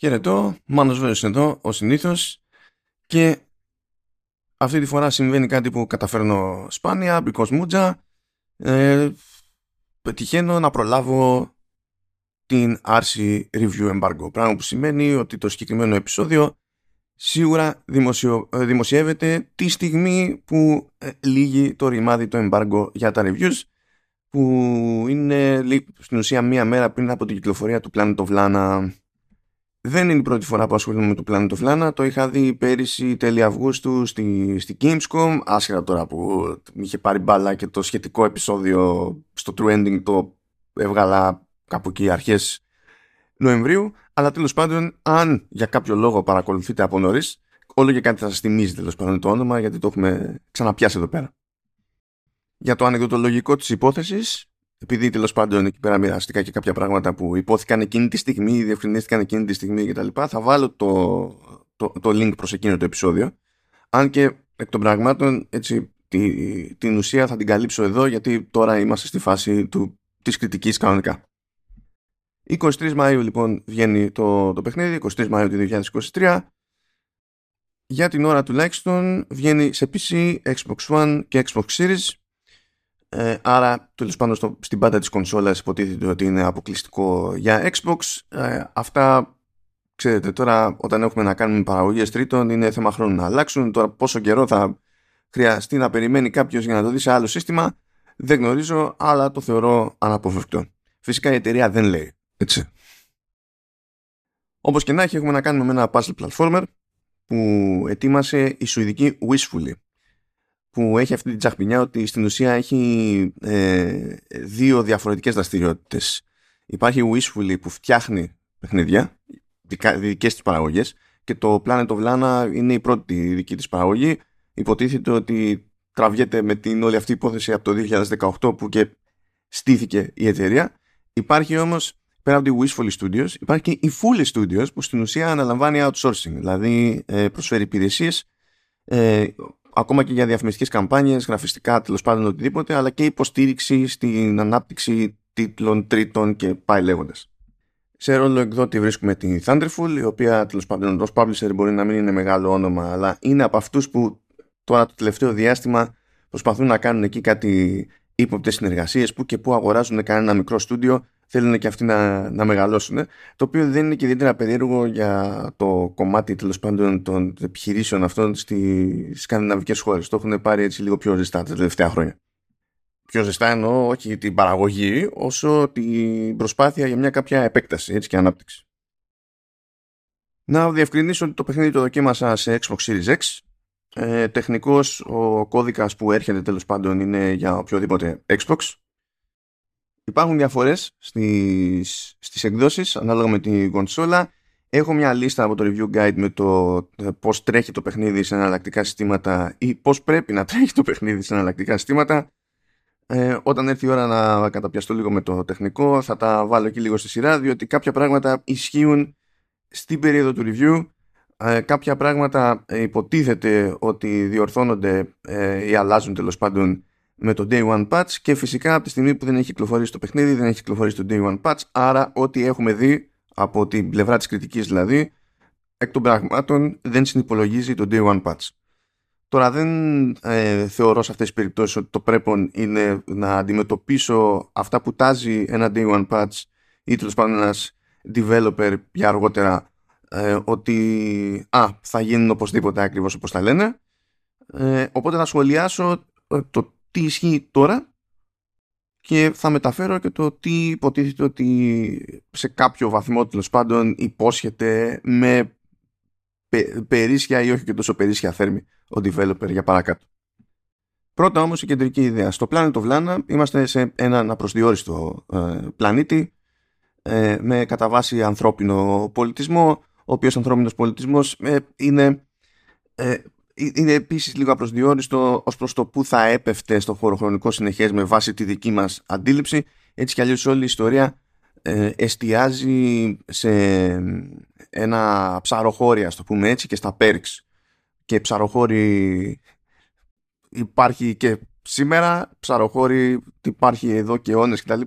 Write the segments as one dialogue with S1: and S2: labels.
S1: Χαιρετώ, Μάνος Βέβαιος εδώ, ο συνήθως. Και αυτή τη φορά συμβαίνει κάτι που καταφέρνω σπάνια, because μούτζα ε, πετυχαίνω να προλάβω την άρση review embargo. Πράγμα που σημαίνει ότι το συγκεκριμένο επεισόδιο σίγουρα δημοσιο, ε, δημοσιεύεται τη στιγμή που ε, λύγει το ρημάδι το embargo για τα reviews που είναι στην ουσία μία μέρα πριν από την κυκλοφορία του Planet of Lana δεν είναι η πρώτη φορά που ασχολούμαι με το Planet of Lana. Το είχα δει πέρυσι τέλη Αυγούστου στη, στη Gamescom. Άσχετα τώρα που είχε πάρει μπάλα και το σχετικό επεισόδιο στο Trending το έβγαλα κάπου εκεί αρχές Νοεμβρίου. Αλλά τέλος πάντων, αν για κάποιο λόγο παρακολουθείτε από νωρίς, όλο και κάτι θα σας θυμίζει τέλος πάντων το όνομα γιατί το έχουμε ξαναπιάσει εδώ πέρα. Για το ανεκδοτολογικό της υπόθεσης, επειδή τέλος πάντων εκεί πέρα μοιραστήκα και κάποια πράγματα που υπόθηκαν εκείνη τη στιγμή, διευκρινίστηκαν εκείνη τη στιγμή κτλ. Θα βάλω το, το, το link προς εκείνο το επεισόδιο. Αν και εκ των πραγμάτων έτσι, τη, την ουσία θα την καλύψω εδώ γιατί τώρα είμαστε στη φάση του, της κριτικής κανονικά. 23 Μαΐου λοιπόν βγαίνει το, το παιχνίδι, 23 Μαΐου του 2023. Για την ώρα τουλάχιστον βγαίνει σε PC, Xbox One και Xbox Series ε, άρα, τέλος πάντων, στο, στην πάντα της κονσόλας υποτίθεται ότι είναι αποκλειστικό για Xbox. Ε, αυτά, ξέρετε, τώρα όταν έχουμε να κάνουμε παραγωγές τρίτων, είναι θέμα χρόνου να αλλάξουν. Τώρα, πόσο καιρό θα χρειαστεί να περιμένει κάποιος για να το δει σε άλλο σύστημα, δεν γνωρίζω, αλλά το θεωρώ αναποφευκτό. Φυσικά η εταιρεία δεν λέει. Έτσι. Όπως και να έχει, έχουμε να κάνουμε με ένα puzzle platformer που ετοίμασε η σουηδική Wishfully που έχει αυτή την τσαχπινιά ότι στην ουσία έχει ε, δύο διαφορετικές δραστηριότητες. Υπάρχει η Wishfully που φτιάχνει παιχνίδια, δικές της παραγωγές και το Planet of Lana είναι η πρώτη δική της παραγωγή. Υποτίθεται ότι τραβιέται με την όλη αυτή υπόθεση από το 2018 που και στήθηκε η εταιρεία. Υπάρχει όμως πέρα από τη Wishfully Studios υπάρχει και η Fully Studios που στην ουσία αναλαμβάνει outsourcing δηλαδή ε, προσφέρει υπηρεσίες ε, ακόμα και για διαφημιστικές καμπάνιες, γραφιστικά, τέλος πάντων οτιδήποτε, αλλά και υποστήριξη στην ανάπτυξη τίτλων τρίτων και πάει λέγοντας. Σε ρόλο εκδότη βρίσκουμε την Thunderful, η οποία τέλος πάντων ως publisher μπορεί να μην είναι μεγάλο όνομα, αλλά είναι από αυτούς που τώρα το τελευταίο διάστημα προσπαθούν να κάνουν εκεί κάτι ύποπτες συνεργασίες που και που αγοράζουν κανένα μικρό στούντιο θέλουν και αυτοί να, να μεγαλώσουν. Το οποίο δεν είναι και ιδιαίτερα περίεργο για το κομμάτι τέλος πάντων των επιχειρήσεων αυτών στι σκανδιναβικές χώρες. Το έχουν πάρει έτσι λίγο πιο ζεστά τα τελευταία χρόνια. Πιο ζεστά εννοώ όχι την παραγωγή, όσο την προσπάθεια για μια κάποια επέκταση έτσι, και ανάπτυξη. Να διευκρινίσω ότι το παιχνίδι το δοκίμασα σε Xbox Series X. Ε, τεχνικός ο κώδικας που έρχεται τέλος πάντων είναι για οποιοδήποτε Xbox Υπάρχουν διαφορές στις, στις εκδόσεις ανάλογα με την κονσόλα. Έχω μια λίστα από το review guide με το ε, πώς τρέχει το παιχνίδι σε εναλλακτικά συστήματα ή πώς πρέπει να τρέχει το παιχνίδι σε εναλλακτικά συστήματα. Ε, όταν έρθει η ώρα να καταπιαστώ λίγο με το τεχνικό θα τα βάλω εκεί λίγο στη σειρά διότι κάποια πράγματα ισχύουν στην περίοδο του review ε, κάποια πράγματα υποτίθεται ότι διορθώνονται ε, ή αλλάζουν τέλος πάντων με το Day One Patch και φυσικά από τη στιγμή που δεν έχει κυκλοφορήσει το παιχνίδι δεν έχει κυκλοφορήσει το Day One Patch άρα ό,τι έχουμε δει από την πλευρά της κριτικής δηλαδή εκ των πραγμάτων δεν συνυπολογίζει το Day One Patch. Τώρα δεν ε, θεωρώ σε αυτές τις περιπτώσεις ότι το πρέπει είναι να αντιμετωπίσω αυτά που τάζει ένα Day One Patch ή τέλος πάντων ένας developer για αργότερα ε, ότι α, θα γίνουν οπωσδήποτε ακριβώς όπως τα λένε. Ε, οπότε θα σχολιάσω ε, το τι ισχύει τώρα και θα μεταφέρω και το τι υποτίθεται ότι σε κάποιο βαθμό τέλος πάντων υπόσχεται με περίσσια ή όχι και τόσο περίσσια θέρμη ο developer για παρακάτω. Πρώτα όμως η κεντρική ιδέα. Στο Planet of Lana είμαστε σε έναν απροσδιόριστο ε, πλανήτη ε, με κατά βάση ανθρώπινο πολιτισμό ο οποίος ανθρώπινος πολιτισμός ε, είναι είναι επίσης λίγο απροσδιόριστο ως προς το που θα έπεφτε στο χωροχρονικό συνεχές με βάση τη δική μας αντίληψη. Έτσι κι αλλιώς όλη η ιστορία ε, εστιάζει σε ένα ψαροχώρι, ας το πούμε έτσι, και στα perks. Και ψαροχώρι υπάρχει και σήμερα, ψαροχώρι υπάρχει εδώ και αιώνες κτλ.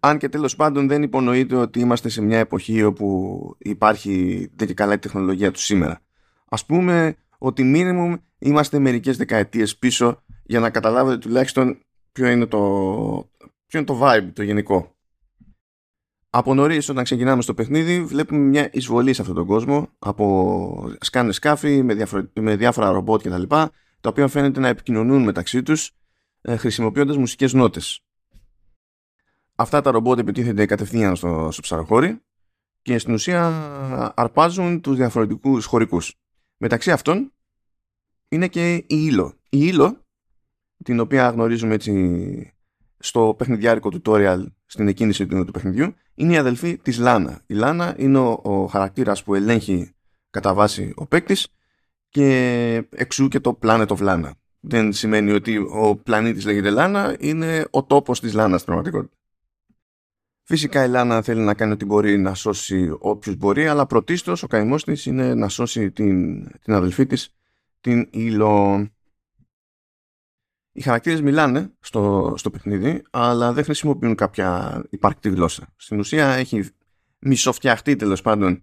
S1: Αν και τέλος πάντων δεν υπονοείται ότι είμαστε σε μια εποχή όπου υπάρχει δεν και καλά η τεχνολογία του σήμερα. Ας πούμε ότι minimum είμαστε μερικές δεκαετίες πίσω για να καταλάβετε τουλάχιστον ποιο είναι το, ποιο είναι το vibe, το γενικό. Από νωρίς, όταν ξεκινάμε στο παιχνίδι, βλέπουμε μια εισβολή σε αυτόν τον κόσμο από σκάνε σκάφη με, με διάφορα ρομπότ κτλ. Τα, τα οποία φαίνεται να επικοινωνούν μεταξύ τους ε, χρησιμοποιώντας μουσικές νότες. Αυτά τα ρομπότ επιτίθενται κατευθείαν στο, στο ψαροχώρι και στην ουσία αρπάζουν τους διαφορετικούς χωρικούς. Μεταξύ αυτών είναι και η ήλο. Η ήλο, την οποία γνωρίζουμε έτσι στο παιχνιδιάρικο tutorial στην εκκίνηση του, του παιχνιδιού, είναι η αδελφή της Λάνα. Η Λάνα είναι ο, ο χαρακτήρας που ελέγχει κατά βάση ο παίκτης και εξού και το Planet of Lana. Δεν σημαίνει ότι ο πλανήτης λέγεται Λάνα, είναι ο τόπος της Λάνας στην πραγματικότητα. Φυσικά η Λάνα θέλει να κάνει ό,τι μπορεί να σώσει όποιους μπορεί, αλλά πρωτίστως ο καημός της είναι να σώσει την, την αδελφή της, την Ήλο. Οι χαρακτήρες μιλάνε στο, στο παιχνίδι, αλλά δεν χρησιμοποιούν κάποια υπαρκτή γλώσσα. Στην ουσία έχει μισοφτιαχτεί τέλος πάντων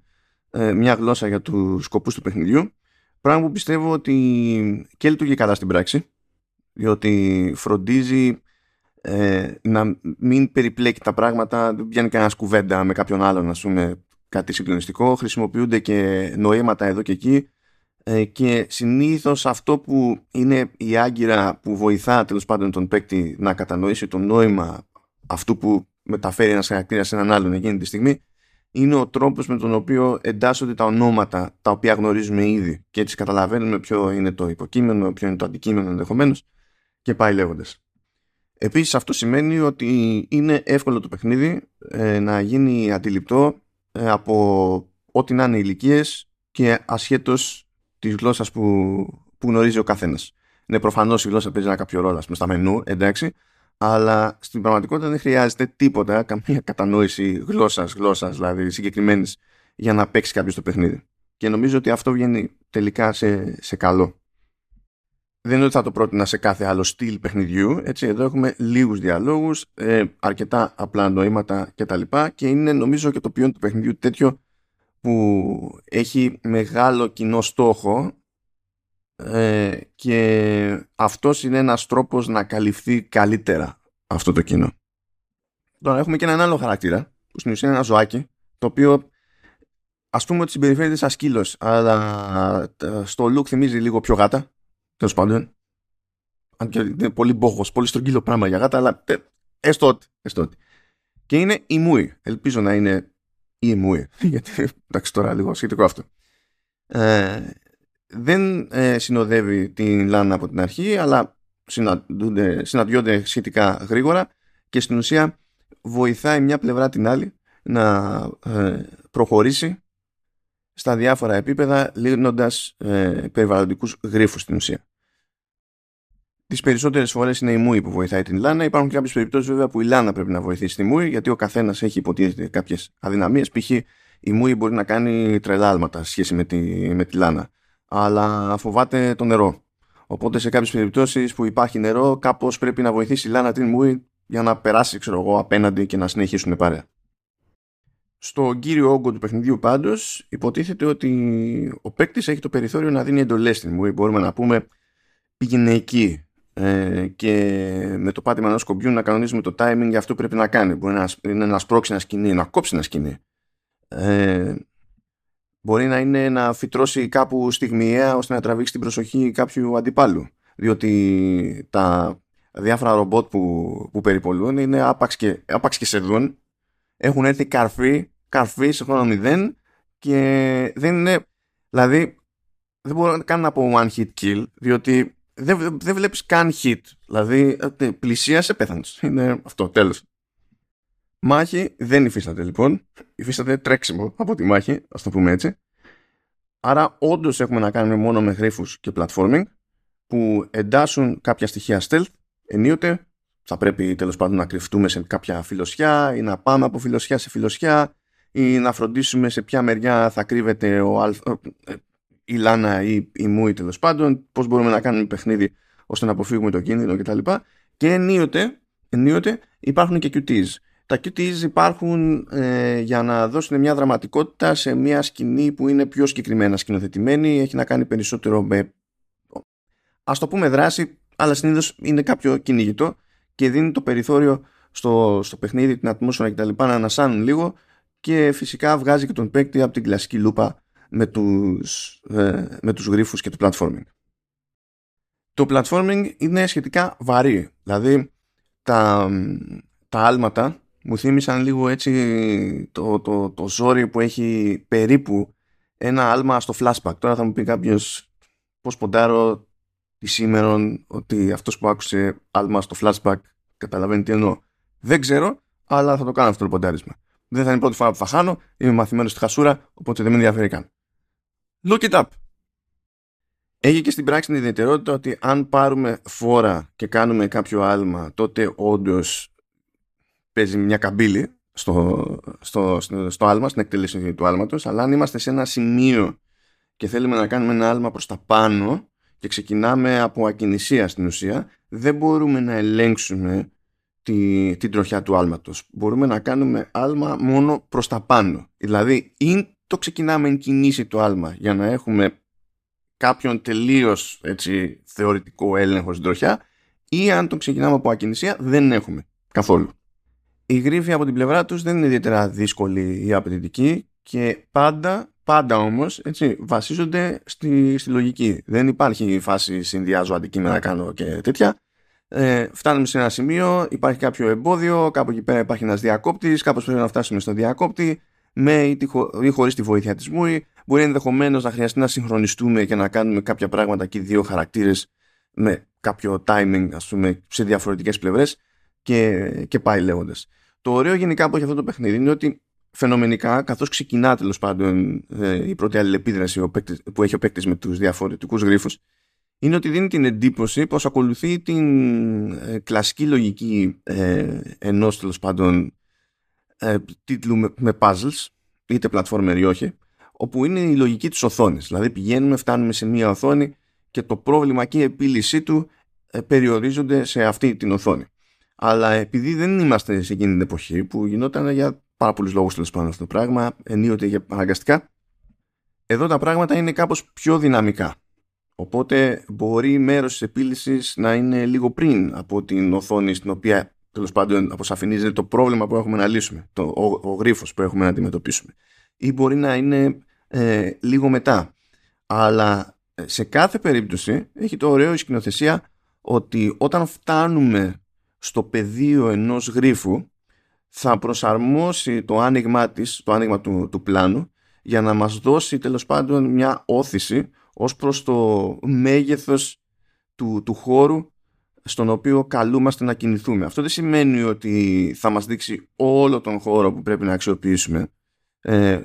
S1: ε, μια γλώσσα για τους σκοπούς του παιχνιδιού, πράγμα που πιστεύω ότι και λειτουργεί καλά στην πράξη, διότι φροντίζει ε, να μην περιπλέκει τα πράγματα, δεν πιάνει κανένας κουβέντα με κάποιον άλλον, ας πούμε, κάτι συγκλονιστικό. Χρησιμοποιούνται και νοήματα εδώ και εκεί. Ε, και συνήθως αυτό που είναι η άγκυρα που βοηθά τέλος πάντων τον παίκτη να κατανοήσει το νόημα αυτού που μεταφέρει ένας χαρακτήρας σε έναν άλλον εκείνη τη στιγμή είναι ο τρόπος με τον οποίο εντάσσονται τα ονόματα τα οποία γνωρίζουμε ήδη και έτσι καταλαβαίνουμε ποιο είναι το υποκείμενο, ποιο είναι το αντικείμενο ενδεχομένως και πάει λέγοντας. Επίσης αυτό σημαίνει ότι είναι εύκολο το παιχνίδι ε, να γίνει αντιληπτό ε, από ό,τι να είναι ηλικίες και ασχέτως της γλώσσας που, που γνωρίζει ο καθένας. Ναι, προφανώς η γλώσσα παίζει ένα κάποιο ρόλο πούμε, στα μενού, εντάξει, αλλά στην πραγματικότητα δεν χρειάζεται τίποτα, καμία κατανόηση γλώσσας, γλώσσας δηλαδή συγκεκριμένης για να παίξει κάποιος το παιχνίδι. Και νομίζω ότι αυτό βγαίνει τελικά σε, σε καλό δεν είναι ότι θα το πρότεινα σε κάθε άλλο στυλ παιχνιδιού. Έτσι, εδώ έχουμε λίγους διαλόγους, ε, αρκετά απλά νοήματα κτλ. Και, και είναι νομίζω και το ποιόν του παιχνιδιού τέτοιο που έχει μεγάλο κοινό στόχο ε, και αυτός είναι ένας τρόπος να καλυφθεί καλύτερα αυτό το κοινό. Τώρα έχουμε και έναν άλλο χαρακτήρα που στην ουσία είναι ένα ζωάκι το οποίο ας πούμε ότι συμπεριφέρεται σαν σκύλος αλλά ε, στο look θυμίζει λίγο πιο γάτα Τέλος πάντων. Αν και είναι πολύ μπόχο, πολύ στρογγύλο πράγμα για γάτα, αλλά ε, έστω ότι. Έστω Και είναι η Μούι. Ελπίζω να είναι η Μούι. Γιατί εντάξει τώρα λίγο σχετικό αυτό. Ε, δεν ε, συνοδεύει την Λάνα από την αρχή, αλλά συναντιόνται σχετικά γρήγορα και στην ουσία βοηθάει μια πλευρά την άλλη να ε, προχωρήσει στα διάφορα επίπεδα λύνοντας ε, περιβαλλοντικούς γρίφους στην ουσία. Τις περισσότερες φορές είναι η Μούη που βοηθάει την Λάνα. Υπάρχουν και κάποιες περιπτώσεις βέβαια που η Λάνα πρέπει να βοηθήσει τη Μούη, γιατί ο καθένας έχει υποτίθεται κάποιες αδυναμίες. Π.χ. η Μούη μπορεί να κάνει τρελά άλματα σχέση με τη, με τη Λάνα. Αλλά φοβάται το νερό. Οπότε σε κάποιες περιπτώσεις που υπάρχει νερό, κάπως πρέπει να βοηθήσει η Λάνα την Μούη για να περάσει, ξέρω εγώ, απέναντι και να συνεχίσουν παρέα. Στο κύριο όγκο του παιχνιδιού πάντως, υποτίθεται ότι ο παίκτης έχει το περιθώριο να δίνει εντολές στην Μούη. Μπορούμε να πούμε πήγαινε εκεί, ε, και με το πάτημα ενός κομπιού να κανονίζουμε το timing για αυτό που πρέπει να κάνει. Μπορεί να είναι να σπρώξει ένα σκηνή, να κόψει ένα σκηνή. Ε, μπορεί να είναι να φυτρώσει κάπου στιγμιαία ώστε να τραβήξει την προσοχή κάποιου αντιπάλου. Διότι τα διάφορα ρομπότ που, που περιπολούν είναι άπαξ και, άπαξ και σε δουν. Έχουν έρθει καρφί, καρφί σε χρόνο μηδέν και δεν είναι. Δηλαδή, δεν μπορώ καν να πω one hit kill, διότι δεν, δεν βλέπεις καν hit. Δηλαδή ε, πλησίασε πέθανες. Είναι αυτό, τέλος. Μάχη δεν υφίσταται λοιπόν. Υφίσταται τρέξιμο από τη μάχη, ας το πούμε έτσι. Άρα όντως έχουμε να κάνουμε μόνο με γρίφους και platforming που εντάσσουν κάποια στοιχεία stealth ενίοτε θα πρέπει τέλος πάντων να κρυφτούμε σε κάποια φιλοσιά ή να πάμε από φιλοσιά σε φιλοσιά ή να φροντίσουμε σε ποια μεριά θα κρύβεται ο, αλφα, ε, η Λάνα ή η Μούι τέλος πάντων, πώς μπορούμε να κάνουμε παιχνίδι ώστε να αποφύγουμε το κίνδυνο κτλ. Και ενίοτε, ενίοτε υπάρχουν και QTs. τα QTEs υπάρχουν ε, για να δώσουν μια δραματικότητα σε μια σκηνή που είναι πιο συγκεκριμένα σκηνοθετημένη, έχει να κάνει περισσότερο με ας το πούμε δράση, αλλά συνήθως είναι κάποιο κυνηγητό και δίνει το περιθώριο στο, στο παιχνίδι, την ατμόσφαιρα κτλ. να ανασάνουν λίγο και φυσικά βγάζει και τον παίκτη από την κλασική λούπα με τους, ε, με τους γρίφους και το platforming. Το platforming είναι σχετικά βαρύ, δηλαδή τα, τα άλματα μου θύμισαν λίγο έτσι το, το, το ζόρι που έχει περίπου ένα άλμα στο flashback. Τώρα θα μου πει κάποιος πώς ποντάρω τη σήμερα ότι αυτός που άκουσε άλμα στο flashback καταλαβαίνει τι εννοώ. Δεν ξέρω, αλλά θα το κάνω αυτό το ποντάρισμα. Δεν θα είναι η πρώτη φορά που θα χάνω, είμαι μαθημένος στη χασούρα, οπότε δεν με ενδιαφέρει καν. Look it up. Έχει και στην πράξη την ιδιαιτερότητα ότι αν πάρουμε φόρα και κάνουμε κάποιο άλμα, τότε όντως παίζει μια καμπύλη στο, στο, στο, στο άλμα, στην εκτέλεση του άλματος, αλλά αν είμαστε σε ένα σημείο και θέλουμε να κάνουμε ένα άλμα προς τα πάνω και ξεκινάμε από ακινησία στην ουσία, δεν μπορούμε να ελέγξουμε τη, την τροχιά του άλματος. Μπορούμε να κάνουμε άλμα μόνο προς τα πάνω. Δηλαδή, ή το ξεκινάμε εν κινήσει το άλμα για να έχουμε κάποιον τελείως έτσι, θεωρητικό έλεγχο στην τροχιά ή αν το ξεκινάμε από ακινησία δεν έχουμε καθόλου. Η γρίφη από την πλευρά τους δεν είναι ιδιαίτερα δύσκολη ή απαιτητική και πάντα, πάντα όμως έτσι, βασίζονται στη, στη λογική. Δεν υπάρχει φάση συνδυάζω αντικείμενα κάνω και τέτοια ε, φτάνουμε σε ένα σημείο, υπάρχει κάποιο εμπόδιο, κάπου εκεί πέρα υπάρχει ένας διακόπτης, κάπως πρέπει να φτάσουμε στον διακόπτη, με ή, ή χωρίς τη βοήθεια της ΜΟΥΗ. Μπορεί ενδεχομένως να χρειαστεί να συγχρονιστούμε και να κάνουμε κάποια πράγματα και δύο χαρακτήρες με κάποιο timing, ας πούμε, σε διαφορετικές πλευρές και, και πάει λέγοντας. Το ωραίο γενικά που έχει αυτό το παιχνίδι είναι ότι φαινομενικά, καθώς ξεκινά τέλος πάντων ε, η πρώτη αλληλεπίδραση που έχει ο παίκτης με τους διαφορετικούς γρήφου, είναι ότι δίνει την εντύπωση πως ακολουθεί την ε, κλασική λογική ε, ενός τέλος πάντων ε, τίτλου με, με puzzles είτε platformer ή όχι όπου είναι η λογική της οθόνης. Δηλαδή πηγαίνουμε, φτάνουμε σε μία οθόνη και το πρόβλημα και η επίλυσή του ε, περιορίζονται σε αυτή την οθόνη. Αλλά επειδή δεν είμαστε σε εκείνη την εποχή που γινόταν για πάρα πολλούς λόγους τέλος πάντων αυτό το πράγμα ενίοτε για αναγκαστικά εδώ τα πράγματα είναι κάπως πιο δυναμικά Οπότε μπορεί μέρος της επίλυσης να είναι λίγο πριν από την οθόνη στην οποία τέλος πάντων αποσαφηνίζεται το πρόβλημα που έχουμε να λύσουμε, το, ο, ο γρίφος που έχουμε να αντιμετωπίσουμε. Ή μπορεί να είναι ε, λίγο μετά. Αλλά ε, σε κάθε περίπτωση έχει το ωραίο η σκηνοθεσία ότι όταν φτάνουμε στο πεδίο ενός γρίφου θα προσαρμόσει το άνοιγμα της, το άνοιγμα του, του πλάνου για να μας δώσει τέλος πάντων μια όθηση ως προς το μέγεθος του, του χώρου στον οποίο καλούμαστε να κινηθούμε. Αυτό δεν σημαίνει ότι θα μας δείξει όλο τον χώρο που πρέπει να αξιοποιήσουμε. Ε,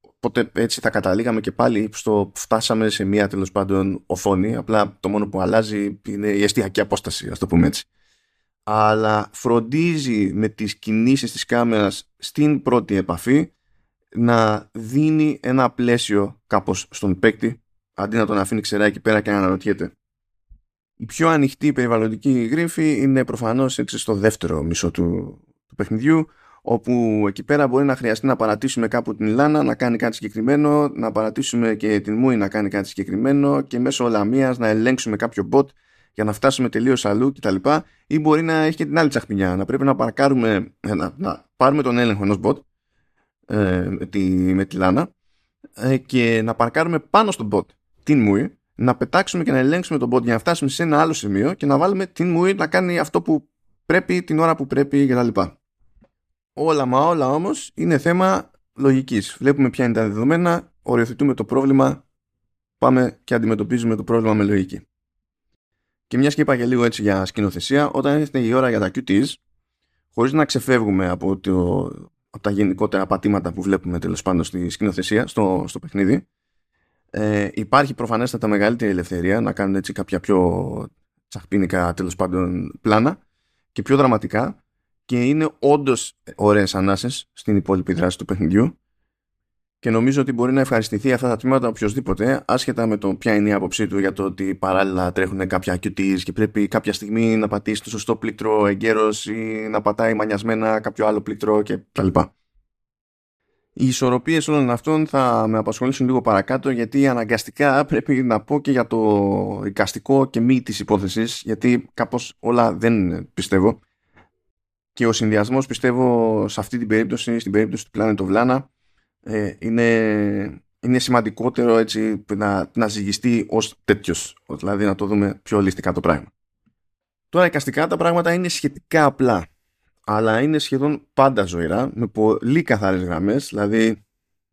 S1: οπότε έτσι θα καταλήγαμε και πάλι στο φτάσαμε σε μία τέλος πάντων οθόνη. Απλά το μόνο που αλλάζει είναι η εστιακή απόσταση, ας το πούμε έτσι. Αλλά φροντίζει με τις κινήσεις της κάμερας στην πρώτη επαφή να δίνει ένα πλαίσιο κάπως στον παίκτη αντί να τον αφήνει ξερά εκεί πέρα και να αναρωτιέται. Η πιο ανοιχτή περιβαλλοντική γρήφη είναι προφανώς έτσι στο δεύτερο μισό του, του παιχνιδιού όπου εκεί πέρα μπορεί να χρειαστεί να παρατήσουμε κάπου την Λάνα να κάνει κάτι συγκεκριμένο, να παρατήσουμε και την Μούη να κάνει κάτι συγκεκριμένο και μέσω λαμίας να ελέγξουμε κάποιο bot για να φτάσουμε τελείως αλλού κτλ. Ή μπορεί να έχει και την άλλη τσαχπινιά, να πρέπει να παρκάρουμε, να, να πάρουμε τον έλεγχο ενός bot ε, με, τη, με τη Λάνα ε, και να παρκάρουμε πάνω στον bot την μουή, να πετάξουμε και να ελέγξουμε τον bot για να φτάσουμε σε ένα άλλο σημείο και να βάλουμε την μουή να κάνει αυτό που πρέπει την ώρα που πρέπει κτλ. Όλα μα όλα όμως είναι θέμα λογικής. Βλέπουμε ποια είναι τα δεδομένα, οριοθετούμε το πρόβλημα, πάμε και αντιμετωπίζουμε το πρόβλημα με λογική. Και μιας και είπα και λίγο έτσι για σκηνοθεσία, όταν έρχεται η ώρα για τα QTs, χωρίς να ξεφεύγουμε από, το, από τα γενικότερα πατήματα που βλέπουμε τέλος πάντων στη σκηνοθεσία, στο, στο παιχνίδι, ε, υπάρχει προφανέστατα μεγαλύτερη ελευθερία να κάνουν έτσι κάποια πιο τσαχπίνικα τέλος πάντων πλάνα και πιο δραματικά και είναι όντως ωραίες ανάσες στην υπόλοιπη δράση του παιχνιδιού και νομίζω ότι μπορεί να ευχαριστηθεί αυτά τα τμήματα οποιοδήποτε, άσχετα με το ποια είναι η άποψή του για το ότι παράλληλα τρέχουν κάποια QTs και πρέπει κάποια στιγμή να πατήσει το σωστό πλήκτρο εγκαίρως ή να πατάει μανιασμένα κάποιο άλλο πλήκτρο κτλ. Οι ισορροπίες όλων αυτών θα με απασχολήσουν λίγο παρακάτω γιατί αναγκαστικά πρέπει να πω και για το εικαστικό και μη της υπόθεσης γιατί κάπως όλα δεν πιστεύω. Και ο συνδυασμός πιστεύω σε αυτή την περίπτωση, στην περίπτωση του Planet of Lana ε, είναι, είναι σημαντικότερο έτσι να, να ζυγιστεί ως τέτοιος. Δηλαδή να το δούμε πιο ολιστικά το πράγμα. Τώρα εικαστικά τα πράγματα είναι σχετικά απλά αλλά είναι σχεδόν πάντα ζωηρά με πολύ καθαρές γραμμές. Δηλαδή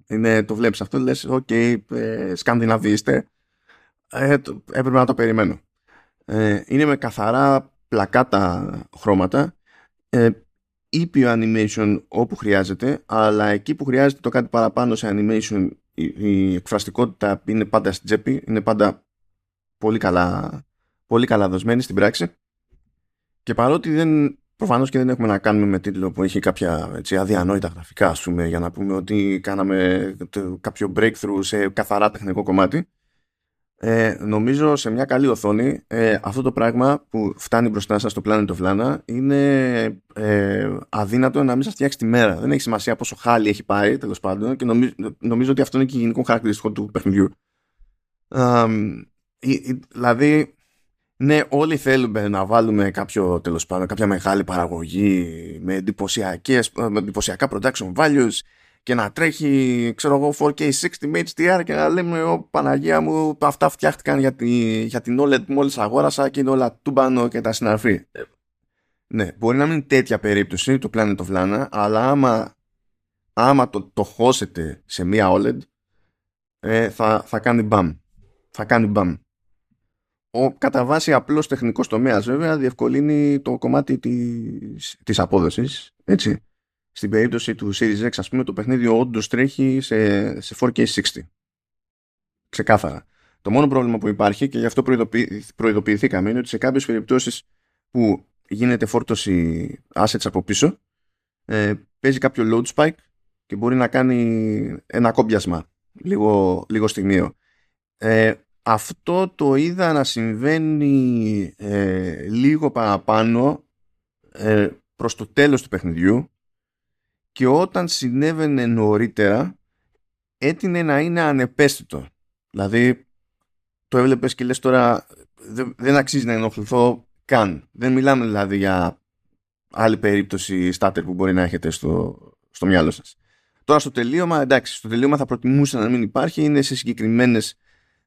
S1: είναι, το βλέπεις αυτό λες OK okay, ε, Σκανδιναβοί είστε. Ε, έπρεπε να το περιμένω ε, είναι με καθαρά πλακάτα χρώματα. Ε, ήπιο animation όπου χρειάζεται αλλά εκεί που χρειάζεται το κάτι παραπάνω σε animation η, η εκφραστικότητα είναι πάντα στην τσέπη είναι πάντα πολύ καλά, πολύ καλά δοσμένη στην πράξη. Και παρότι δεν Προφανώς και δεν έχουμε να κάνουμε με τίτλο που έχει κάποια έτσι, αδιανόητα γραφικά, ας πούμε, για να πούμε ότι κάναμε κάποιο breakthrough σε καθαρά τεχνικό κομμάτι. Ε, νομίζω σε μια καλή οθόνη ε, αυτό το πράγμα που φτάνει μπροστά σας στο Planet of Lana είναι ε, αδύνατο να μην σας φτιάξει τη μέρα. Δεν έχει σημασία πόσο χάλι έχει πάει τέλος πάντων και νομίζω, νομίζω ότι αυτό είναι και γενικό χαρακτηριστικό του παιχνιδιού. δηλαδή ναι, όλοι θέλουμε να βάλουμε κάποιο, τέλος πάντων, κάποια μεγάλη παραγωγή με, με εντυπωσιακά production values και να τρέχει, ξέρω εγώ, 4K 60 με HDR και να λέμε, ο Παναγία μου, αυτά φτιάχτηκαν για, τη, για την OLED που μόλις αγόρασα και είναι όλα τούμπανο και τα συναρφή. Ε, ναι, μπορεί να μην είναι τέτοια περίπτωση το Planet of Lana, αλλά άμα, άμα το, το χώσετε σε μία OLED, ε, θα, θα κάνει μπαμ. Θα κάνει μπαμ. Ο κατά βάση απλός τεχνικός τομέας βέβαια διευκολύνει το κομμάτι της, της απόδοσης. Έτσι. Στην περίπτωση του Series X ας πούμε το παιχνίδι όντως τρέχει σε, σε 4K 60. Ξεκάθαρα. Το μόνο πρόβλημα που υπάρχει και γι' αυτό προειδοποιηθήκαμε είναι ότι σε κάποιες περιπτώσεις που γίνεται φόρτωση assets από πίσω ε, παίζει κάποιο load spike και μπορεί να κάνει ένα κόμπιασμα λίγο, λίγο στιγμίο. Ε, αυτό το είδα να συμβαίνει ε, λίγο παραπάνω ε, προς το τέλος του παιχνιδιού και όταν συνέβαινε νωρίτερα έτεινε να είναι ανεπαίσθητο. Δηλαδή το έβλεπες και λες τώρα δεν, αξίζει να ενοχληθώ καν. Δεν μιλάμε δηλαδή για άλλη περίπτωση starter που μπορεί να έχετε στο, στο μυαλό σας. Τώρα στο τελείωμα, εντάξει, στο τελείωμα θα προτιμούσα να μην υπάρχει, είναι σε συγκεκριμένες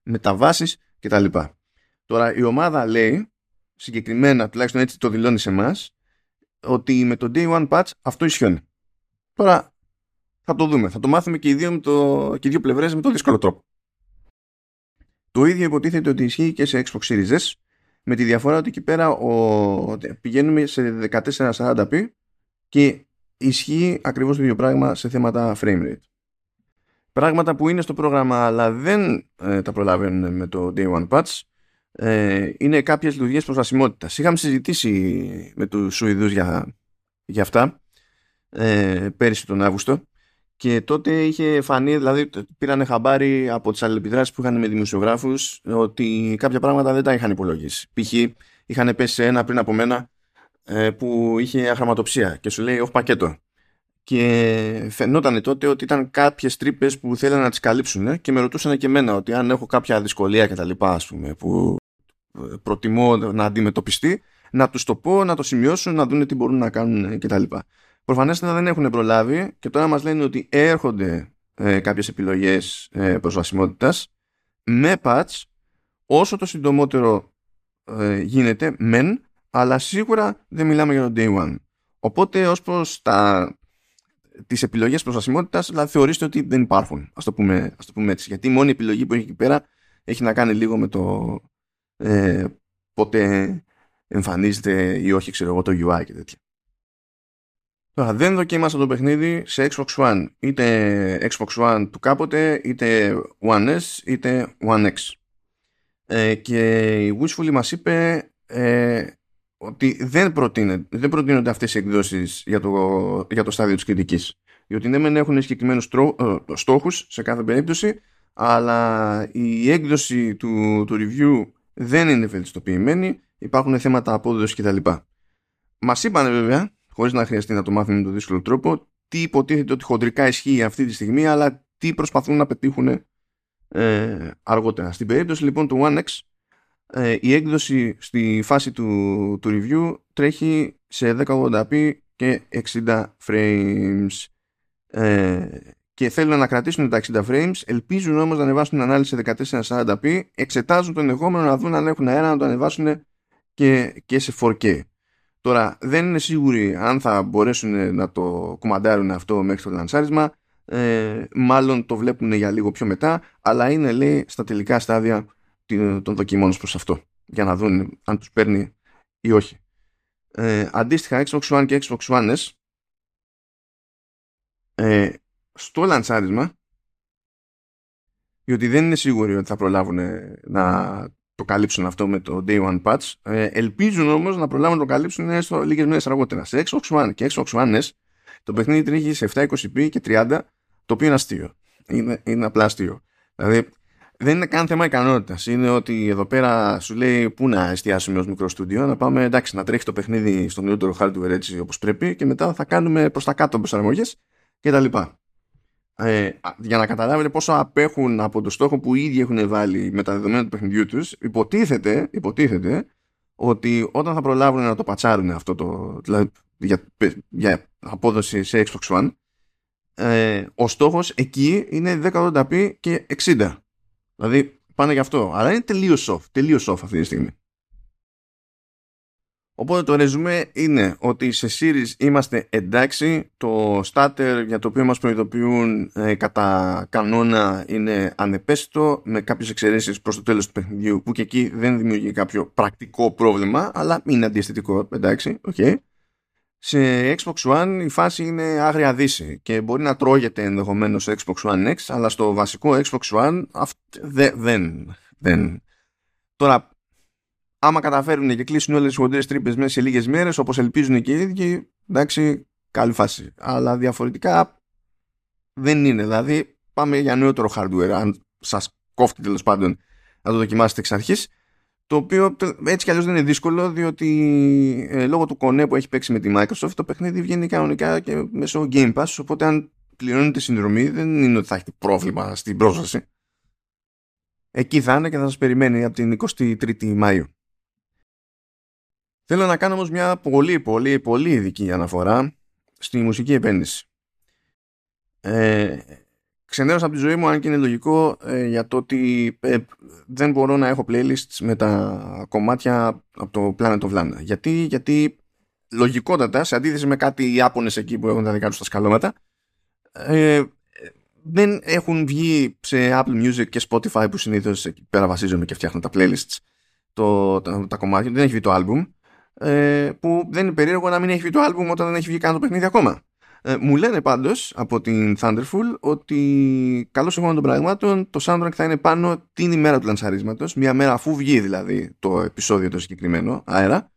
S1: μεταβάσεις κτλ. Τώρα η ομάδα λέει συγκεκριμένα, τουλάχιστον έτσι το δηλώνει σε εμάς, ότι με το Day One Patch αυτό ισχύει. Τώρα θα το δούμε. Θα το μάθουμε και οι δύο, με το, και οι δύο πλευρές με τον δύσκολο τρόπο. Το ίδιο υποτίθεται ότι ισχύει και σε Xbox Series S με τη διαφορά ότι εκεί πέρα ο, πηγαίνουμε σε 1440p και ισχύει ακριβώς το ίδιο πράγμα σε θέματα frame rate. Πράγματα που είναι στο πρόγραμμα αλλά δεν ε, τα προλαβαίνουν με το Day One Patch ε, είναι κάποιες λειτουργίες προσβασιμότητας. Είχαμε συζητήσει με τους Σουηδούς για, για αυτά ε, πέρυσι τον Αύγουστο και τότε είχε φανεί, δηλαδή πήραν χαμπάρι από τις αλληλεπιδράσεις που είχαν με δημοσιογράφους ότι κάποια πράγματα δεν τα είχαν υπολογίσει. Π.χ. είχαν πέσει ένα πριν από μένα ε, που είχε αχραματοψία και σου λέει όχι πακέτο και φαινόταν τότε ότι ήταν κάποιες τρύπες που θέλανε να τις καλύψουν και με ρωτούσαν και εμένα ότι αν έχω κάποια δυσκολία και τα λοιπά, πούμε, που προτιμώ να αντιμετωπιστεί, να τους το πω, να το σημειώσουν, να δουν τι μπορούν να κάνουν κτλ. Προφανέστατα δεν έχουν προλάβει και τώρα μας λένε ότι έρχονται ε, κάποιες επιλογές ε, προσβασιμότητας με patch όσο το συντομότερο ε, γίνεται μεν αλλά σίγουρα δεν μιλάμε για το day one. Οπότε ως προς τα τις επιλογές προσβασιμότητας δηλαδή θεωρήστε ότι δεν υπάρχουν ας το, πούμε, ας το πούμε έτσι. Γιατί η μόνη επιλογή που έχει εκεί πέρα έχει να κάνει λίγο με το ε, πότε εμφανίζεται ή όχι ξέρω εγώ το UI και τέτοια. Τώρα δεν δοκίμασα το παιχνίδι σε Xbox One. Είτε Xbox One του κάποτε είτε One S είτε One X. Ε, και η Wishful μας είπε ε, ότι δεν, δεν προτείνονται αυτές οι εκδόσεις για το, για το στάδιο της κριτικής. Διότι ναι, μεν έχουν συγκεκριμένους ε, στόχους σε κάθε περίπτωση, αλλά η έκδοση του, του review δεν είναι βελτιστοποιημένη, υπάρχουν θέματα απόδοσης κτλ. Μας είπαν βέβαια, χωρίς να χρειαστεί να το μάθουμε με τον δύσκολο τρόπο, τι υποτίθεται ότι χοντρικά ισχύει αυτή τη στιγμή, αλλά τι προσπαθούν να πετύχουν ε, αργότερα. Στην περίπτωση λοιπόν του One X, ε, η έκδοση στη φάση του, του review τρέχει σε 1080p και 60 frames. Ε, και θέλουν να κρατήσουν τα 60 frames, ελπίζουν όμως να ανεβάσουν την ανάλυση σε 1440p, εξετάζουν το ενδεχόμενο να δουν αν έχουν αέρα να το ανεβάσουν και, και σε 4K. Τώρα δεν είναι σίγουροι αν θα μπορέσουν να το κουμαντάρουν αυτό μέχρι το λανσάρισμα, ε, μάλλον το βλέπουν για λίγο πιο μετά, αλλά είναι λέει στα τελικά στάδια των δοκιμών προς αυτό, για να δουν αν τους παίρνει ή όχι. Ε, αντίστοιχα Xbox One και Xbox One S ε, στο λανσάρισμα διότι δεν είναι σίγουροι ότι θα προλάβουν να το καλύψουν αυτό με το Day One Patch ε, ελπίζουν όμως να προλάβουν να το καλύψουν στο λίγες μέρες αργότερα. Σε Xbox One και Xbox One S το παιχνίδι τρέχει σε 720p και 30 το οποίο είναι αστείο. Είναι, είναι απλά αστείο. Δηλαδή δεν είναι καν θέμα ικανότητας. Είναι ότι εδώ πέρα σου λέει πού να εστιάσουμε ως μικρό στούντιο, να πάμε εντάξει, να τρέχει το παιχνίδι στο νεότερο hardware έτσι όπως πρέπει και μετά θα κάνουμε προς τα κάτω προσαρμογές κτλ. Ε, για να καταλάβετε πόσο απέχουν από το στόχο που ήδη έχουν βάλει με τα δεδομένα του παιχνιδιού τους, υποτίθεται, υποτίθεται ότι όταν θα προλάβουν να το πατσάρουν αυτό το. Δηλαδή για, για απόδοση σε Xbox One, ε, ο στόχος εκεί είναι 1080p και 60 Δηλαδή πάνε γι' αυτό. Αλλά είναι τελείως off. Τελείως off αυτή τη στιγμή. Οπότε το ρεζουμέ είναι ότι σε series είμαστε εντάξει, το stutter για το οποίο μας προειδοποιούν ε, κατά κανόνα είναι ανεπαίσθητο με κάποιες εξαιρέσεις προς το τέλος του παιχνιδιού που και εκεί δεν δημιουργεί κάποιο πρακτικό πρόβλημα αλλά είναι αντιαισθητικό, εντάξει, OK. Okay σε Xbox One η φάση είναι άγρια δύση και μπορεί να τρώγεται ενδεχομένως σε Xbox One X αλλά στο βασικό Xbox One δεν, δεν. Τώρα άμα καταφέρουν και κλείσουν όλες τις χοντρές τρύπες μέσα σε λίγες μέρες όπως ελπίζουν και οι ίδιοι εντάξει καλή φάση. Αλλά διαφορετικά δεν είναι. Δηλαδή πάμε για νεότερο hardware αν σας κόφτει τέλος πάντων να το δοκιμάσετε εξ αρχής το οποίο έτσι κι αλλιώς δεν είναι δύσκολο διότι ε, λόγω του κονέ που έχει παίξει με τη Microsoft το παιχνίδι βγαίνει κανονικά και μέσω Game Pass οπότε αν πληρώνετε συνδρομή δεν είναι ότι θα έχετε πρόβλημα στην πρόσβαση. Εκεί θα είναι και θα σας περιμένει από την 23η Μαΐου Θέλω να κάνω όμως μια πολύ πολύ πολύ ειδική αναφορά στη μουσική επένδυση. Ε, ξενέρωσα από τη ζωή μου αν και είναι λογικό ε, για το ότι ε, δεν μπορώ να έχω playlists με τα κομμάτια από το Planet of Lana. Γιατί, γιατί λογικότατα σε αντίθεση με κάτι οι Ιάπωνες εκεί που έχουν τα δικά τους τα σκαλώματα ε, δεν έχουν βγει σε Apple Music και Spotify που συνήθως εκεί πέρα βασίζομαι και φτιάχνω τα playlists το, τα, τα κομμάτια, δεν έχει βγει το album ε, που δεν είναι περίεργο να μην έχει βγει το album όταν δεν έχει βγει καν το παιχνίδι ακόμα. Ε, μου λένε πάντως από την Thunderful ότι καλώς εγώ των πραγμάτων το soundtrack θα είναι πάνω την ημέρα του λανσαρίσματος, μία μέρα αφού βγει δηλαδή το επεισόδιο το συγκεκριμένο, αέρα.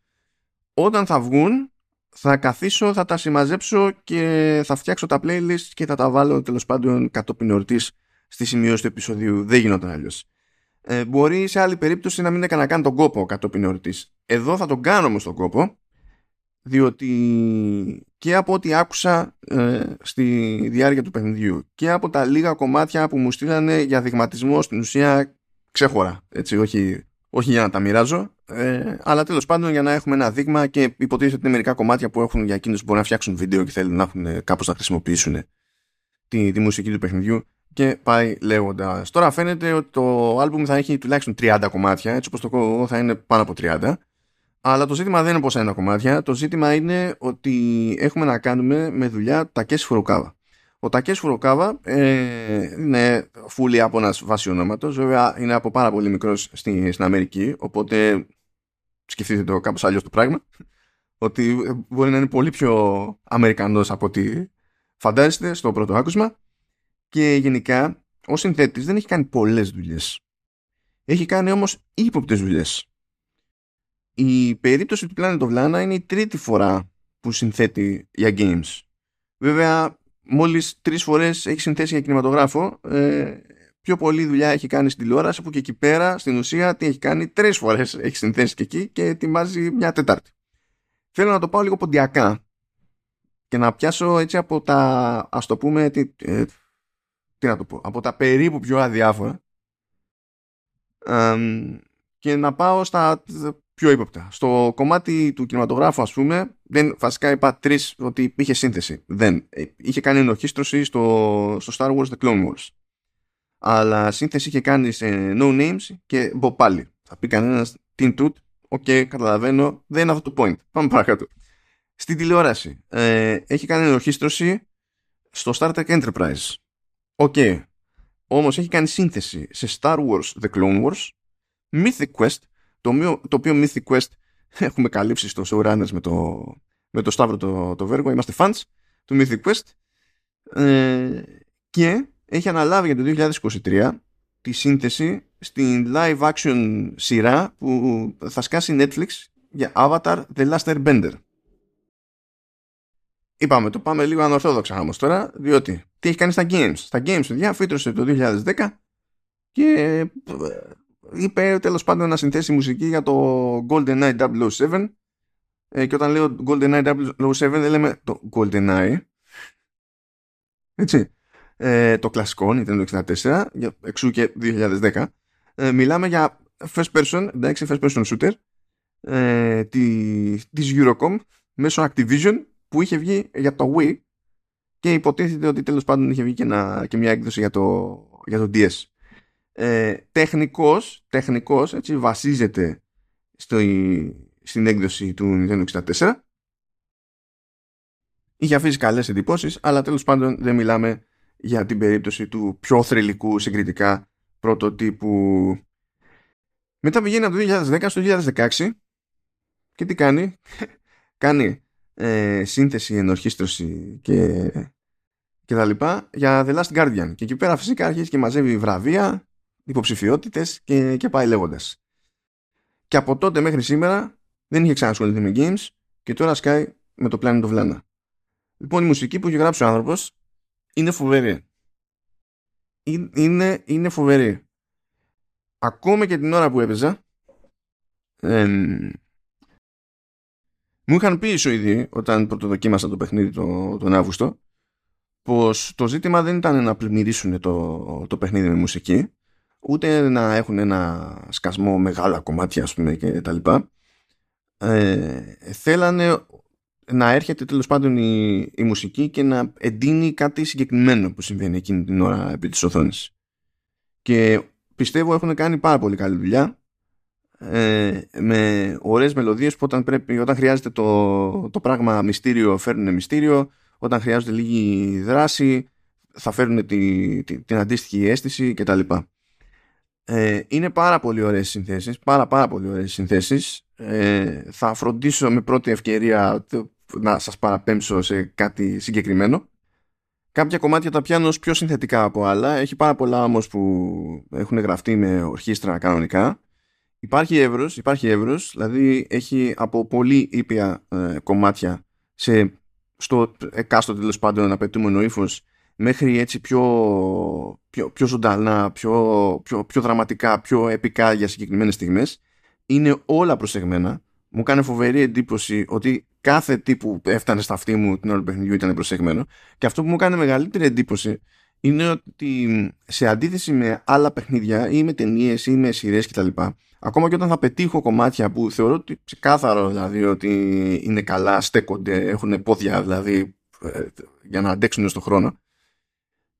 S1: Όταν θα βγουν, θα καθίσω, θα τα συμμαζέψω και θα φτιάξω τα playlist και θα τα βάλω τέλος πάντων κατόπιν εορτής στη σημειώση του επεισοδίου. Δεν γινόταν αλλιώς. Ε, μπορεί σε άλλη περίπτωση να μην έκανα καν τον κόπο κατόπιν εορτής. Εδώ θα τον κάνω όμως τον κόπο διότι και από ό,τι άκουσα ε, στη διάρκεια του παιχνιδιού και από τα λίγα κομμάτια που μου στείλανε για δειγματισμό στην ουσία ξέχωρα, έτσι, όχι, όχι για να τα μοιράζω. Ε, αλλά τέλος πάντων για να έχουμε ένα δείγμα και υποτίθεται ότι είναι μερικά κομμάτια που έχουν για εκείνους που μπορούν να φτιάξουν βίντεο και θέλουν να έχουν κάπως να χρησιμοποιήσουν τη, τη μουσική του παιχνιδιού και πάει λέγοντας. Τώρα φαίνεται ότι το άλμπουμ θα έχει τουλάχιστον 30 κομμάτια, έτσι όπως το κόμμα θα είναι πάνω από 30 αλλά το ζήτημα δεν είναι πόσα είναι κομμάτια. Το ζήτημα είναι ότι έχουμε να κάνουμε με δουλειά Τακέσι Φουροκάβα. Ο Τακέσι Φουροκάβα ε, είναι φούλη από ένας βάσης ονόματος. Βέβαια είναι από πάρα πολύ μικρός στην, στην Αμερική. Οπότε σκεφτείτε το κάπως αλλιώς το πράγμα. Ότι μπορεί να είναι πολύ πιο Αμερικανός από ότι φαντάζεστε στο πρώτο άκουσμα. Και γενικά ο συνθέτης δεν έχει κάνει πολλές δουλειές. Έχει κάνει όμως ύποπτες δουλειές. Η περίπτωση του Planet of Lana είναι η τρίτη φορά που συνθέτει για games. Βέβαια, μόλις τρεις φορές έχει συνθέσει για κινηματογράφο ε, πιο πολλή δουλειά έχει κάνει στην τηλεόραση που και εκεί πέρα στην ουσία τι έχει κάνει τρεις φορές έχει συνθέσει και εκεί και ετοιμάζει μια τετάρτη. Θέλω να το πάω λίγο ποντιακά και να πιάσω έτσι από τα ας το πούμε τι, ε, τι να το πω από τα περίπου πιο αδιάφορα και να πάω στα πιο ύποπτα. Στο κομμάτι του κινηματογράφου, ας πούμε, δεν, βασικά είπα τρεις ότι είχε σύνθεση. Δεν. Ε, είχε κάνει ενορχίστρωση στο, στο Star Wars The Clone Wars. Αλλά σύνθεση είχε κάνει σε No Names και πάλι. Θα πει κανένας την τούτ. OK, okay, καταλαβαίνω. Δεν είναι αυτό το point. Πάμε παρακάτω. Στην τηλεόραση. Ε, έχει κάνει ενορχίστρωση στο Star Trek Enterprise. OK. Okay. Όμως έχει κάνει σύνθεση σε Star Wars The Clone Wars, Mythic Quest, το οποίο, το οποίο Mythic Quest έχουμε καλύψει στο Showrunners με το, με το Σταύρο το, το Βέργο, είμαστε fans του Mythic Quest ε, και έχει αναλάβει για το 2023 τη σύνθεση στην live action σειρά που θα σκάσει Netflix για Avatar The Last Airbender. Είπαμε, το πάμε λίγο ανορθόδοξα όμως τώρα, διότι τι έχει κάνει στα games. Στα games, παιδιά, φύτρωσε το 2010 και ε, είπε τέλος πάντων να συνθέσει μουσική για το GoldenEye 007 ε, και όταν λέω GoldenEye 007 δεν λέμε το GoldenEye. Έτσι. Ε, το κλασικό Nintendo 64 εξού και 2010 ε, μιλάμε για first person εντάξει first person shooter ε, της, της Eurocom μέσω Activision που είχε βγει για το Wii και υποτίθεται ότι τέλος πάντων είχε βγει και, και μια έκδοση για το, για το DS. Ε, τεχνικός, τεχνικός έτσι, βασίζεται στο, στην έκδοση του Nintendo 64 είχε αφήσει καλές εντυπώσεις αλλά τέλος πάντων δεν μιλάμε για την περίπτωση του πιο θρηλυκού συγκριτικά πρωτοτύπου μετά πηγαίνει από το 2010 στο 2016 και τι κάνει; Κάνει ε, σύνθεση, ενορχίστρωση και, και τα λοιπά για The Last Guardian. Και εκεί πέρα φυσικά αρχίζει και μαζεύει βραβεία, υποψηφιότητες και, και πάει λέγοντας. Και από τότε μέχρι σήμερα δεν είχε ξανασχοληθεί με games και τώρα σκάει με το Planet of Lana. Λοιπόν, η μουσική που έχει γράψει ο άνθρωπος είναι φοβερή. Είναι, είναι φοβερή. Ακόμα και την ώρα που έπαιζα, μου είχαν πει οι Σουηδοί, όταν πρωτοδοκίμασα το παιχνίδι το, τον Αύγουστο, πως το ζήτημα δεν ήταν να πλημμυρίσουν το, το παιχνίδι με μουσική, ούτε να έχουν ένα σκασμό μεγάλα κομμάτια, ας πούμε, και τα λοιπά. Ε, θέλανε να έρχεται τέλος πάντων η, η μουσική και να εντείνει κάτι συγκεκριμένο που συμβαίνει εκείνη την ώρα επί της οθόνης. Και πιστεύω έχουν κάνει πάρα πολύ καλή δουλειά ε, με ωραίες μελωδίες που όταν, πρέπει, όταν χρειάζεται το, το πράγμα μυστήριο φέρνουν μυστήριο όταν χρειάζεται λίγη δράση θα φέρουν τη, την αντίστοιχη αίσθηση κτλ. Ε, είναι πάρα πολύ ωραίες συνθέσεις πάρα πάρα πολύ ωραίες συνθέσεις. Ε, θα φροντίσω με πρώτη ευκαιρία να σας παραπέμψω σε κάτι συγκεκριμένο. Κάποια κομμάτια τα πιάνω πιο συνθετικά από άλλα. Έχει πάρα πολλά όμως που έχουν γραφτεί με ορχήστρα κανονικά. Υπάρχει εύρος, υπάρχει εύρος, δηλαδή έχει από πολύ ήπια ε, κομμάτια σε, στο εκάστοτε τέλος πάντων απαιτούμενο ύφος μέχρι έτσι πιο, πιο, πιο ζωντανά, πιο, πιο, πιο δραματικά, πιο επικά για συγκεκριμένες στιγμές. Είναι όλα προσεγμένα. Μου κάνει φοβερή εντύπωση ότι κάθε τι που έφτανε στα αυτή μου την ώρα του παιχνιδιού ήταν προσεγμένο. Και αυτό που μου κάνει μεγαλύτερη εντύπωση είναι ότι σε αντίθεση με άλλα παιχνίδια ή με ταινίες ή με σειρές κτλ. Ακόμα και όταν θα πετύχω κομμάτια που θεωρώ ότι ξεκάθαρο δηλαδή ότι είναι καλά, στέκονται, έχουν πόδια δηλαδή ε, για να αντέξουν στον χρόνο.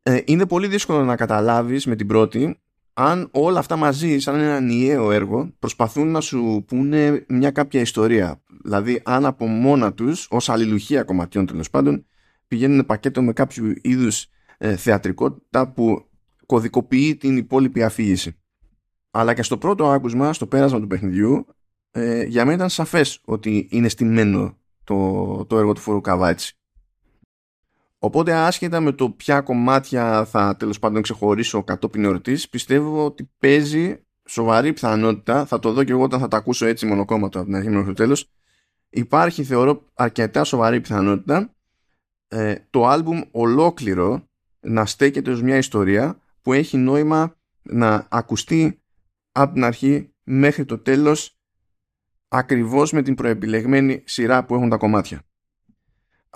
S1: Ε, είναι πολύ δύσκολο να καταλάβεις με την πρώτη αν όλα αυτά μαζί σαν ένα ενιαίο έργο προσπαθούν να σου πούνε μια κάποια ιστορία. Δηλαδή αν από μόνα τους ως αλληλουχία κομματιών τέλος πάντων πηγαίνουν πακέτο με κάποιο είδους ε, θεατρικότητα που κωδικοποιεί την υπόλοιπη αφήγηση. Αλλά και στο πρώτο άκουσμα, στο πέρασμα του παιχνιδιού, ε, για μένα ήταν σαφές ότι είναι στημένο το, το έργο του Φουρουκαβά έτσι. Οπότε άσχετα με το ποια κομμάτια θα τέλος πάντων ξεχωρίσω κατόπιν εορτής, πιστεύω ότι παίζει σοβαρή πιθανότητα, θα το δω και εγώ όταν θα τα ακούσω έτσι μονοκόμματο από την αρχή μέχρι το τέλος, υπάρχει θεωρώ αρκετά σοβαρή πιθανότητα ε, το άλμπουμ ολόκληρο να στέκεται ως μια ιστορία που έχει νόημα να ακουστεί από την αρχή μέχρι το τέλος ακριβώς με την προεπιλεγμένη σειρά που έχουν τα κομμάτια.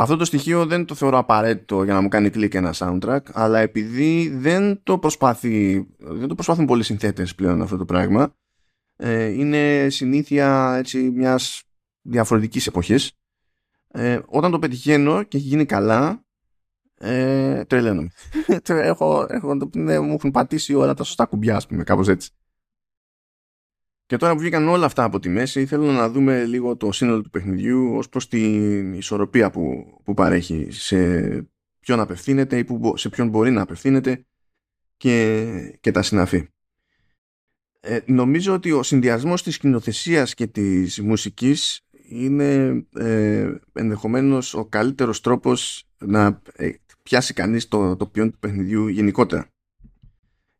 S1: Αυτό το στοιχείο δεν το θεωρώ απαραίτητο για να μου κάνει κλικ ένα soundtrack, αλλά επειδή δεν το, προσπάθει, δεν το προσπάθουν πολλοί συνθέτες πλέον αυτό το πράγμα, ε, είναι συνήθεια έτσι, μιας διαφορετικής εποχής. Ε, όταν το πετυχαίνω και έχει γίνει καλά, ε, τρελαίνομαι. έχω, έχω, ναι, μου έχουν πατήσει όλα τα σωστά κουμπιά, ας πούμε, κάπως έτσι. Και τώρα που βγήκαν όλα αυτά από τη μέση, θέλω να δούμε λίγο το σύνολο του παιχνιδιού ως προς την ισορροπία που, που παρέχει σε ποιον απευθύνεται ή που, σε ποιον μπορεί να απευθύνεται και, και τα συναφή. Ε, νομίζω ότι ο συνδυασμός της σκηνοθεσίας και της μουσικής είναι ε, ενδεχομένως ο καλύτερος τρόπος να ε, πιάσει κανείς το, το ποιόν του παιχνιδιού γενικότερα.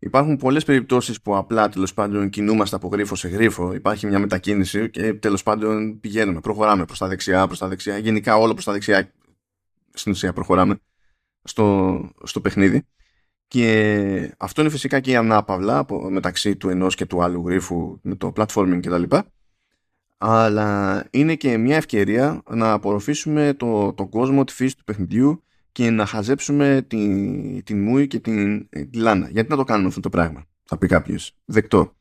S1: Υπάρχουν πολλές περιπτώσεις που απλά τέλος πάντων κινούμαστε από γρίφο σε γρίφο, υπάρχει μια μετακίνηση και τέλος πάντων πηγαίνουμε, προχωράμε προς τα δεξιά, προς τα δεξιά, γενικά όλο προς τα δεξιά στην ουσία προχωράμε στο, στο παιχνίδι. Και αυτό είναι φυσικά και η ανάπαυλα από, μεταξύ του ενός και του άλλου γρίφου με το platforming κτλ. Αλλά είναι και μια ευκαιρία να απορροφήσουμε το, το κόσμο, τη φύση του παιχνιδιού και να χαζέψουμε την, την μούη και την, τη λάνα. Γιατί να το κάνουμε αυτό το πράγμα, θα πει κάποιος. Δεκτό.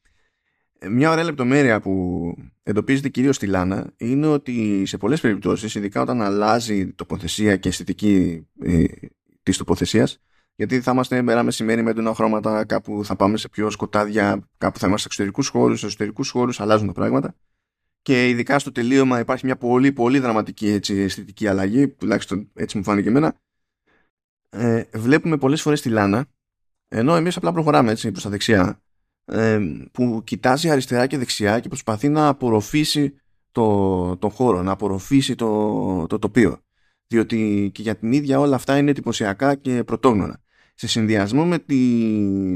S1: Ε, μια ωραία λεπτομέρεια που εντοπίζεται κυρίως στη λάνα είναι ότι σε πολλές περιπτώσεις, ειδικά όταν αλλάζει η τοποθεσία και αισθητική ε, της τοποθεσίας, γιατί θα είμαστε μέρα μεσημέρι με έντονα χρώματα, κάπου θα πάμε σε πιο σκοτάδια, κάπου θα είμαστε σε εξωτερικούς χώρους, σε εσωτερικούς χώρους, αλλάζουν τα πράγματα. Και ειδικά στο τελείωμα υπάρχει μια πολύ πολύ δραματική έτσι, αισθητική αλλαγή, τουλάχιστον έτσι μου φάνηκε εμένα, ε, βλέπουμε πολλές φορές τη Λάνα ενώ εμείς απλά προχωράμε έτσι προς τα δεξιά ε, που κοιτάζει αριστερά και δεξιά και προσπαθεί να απορροφήσει το, το χώρο, να απορροφήσει το, το τοπίο. Διότι και για την ίδια όλα αυτά είναι εντυπωσιακά και πρωτόγνωρα. Σε συνδυασμό με, τη,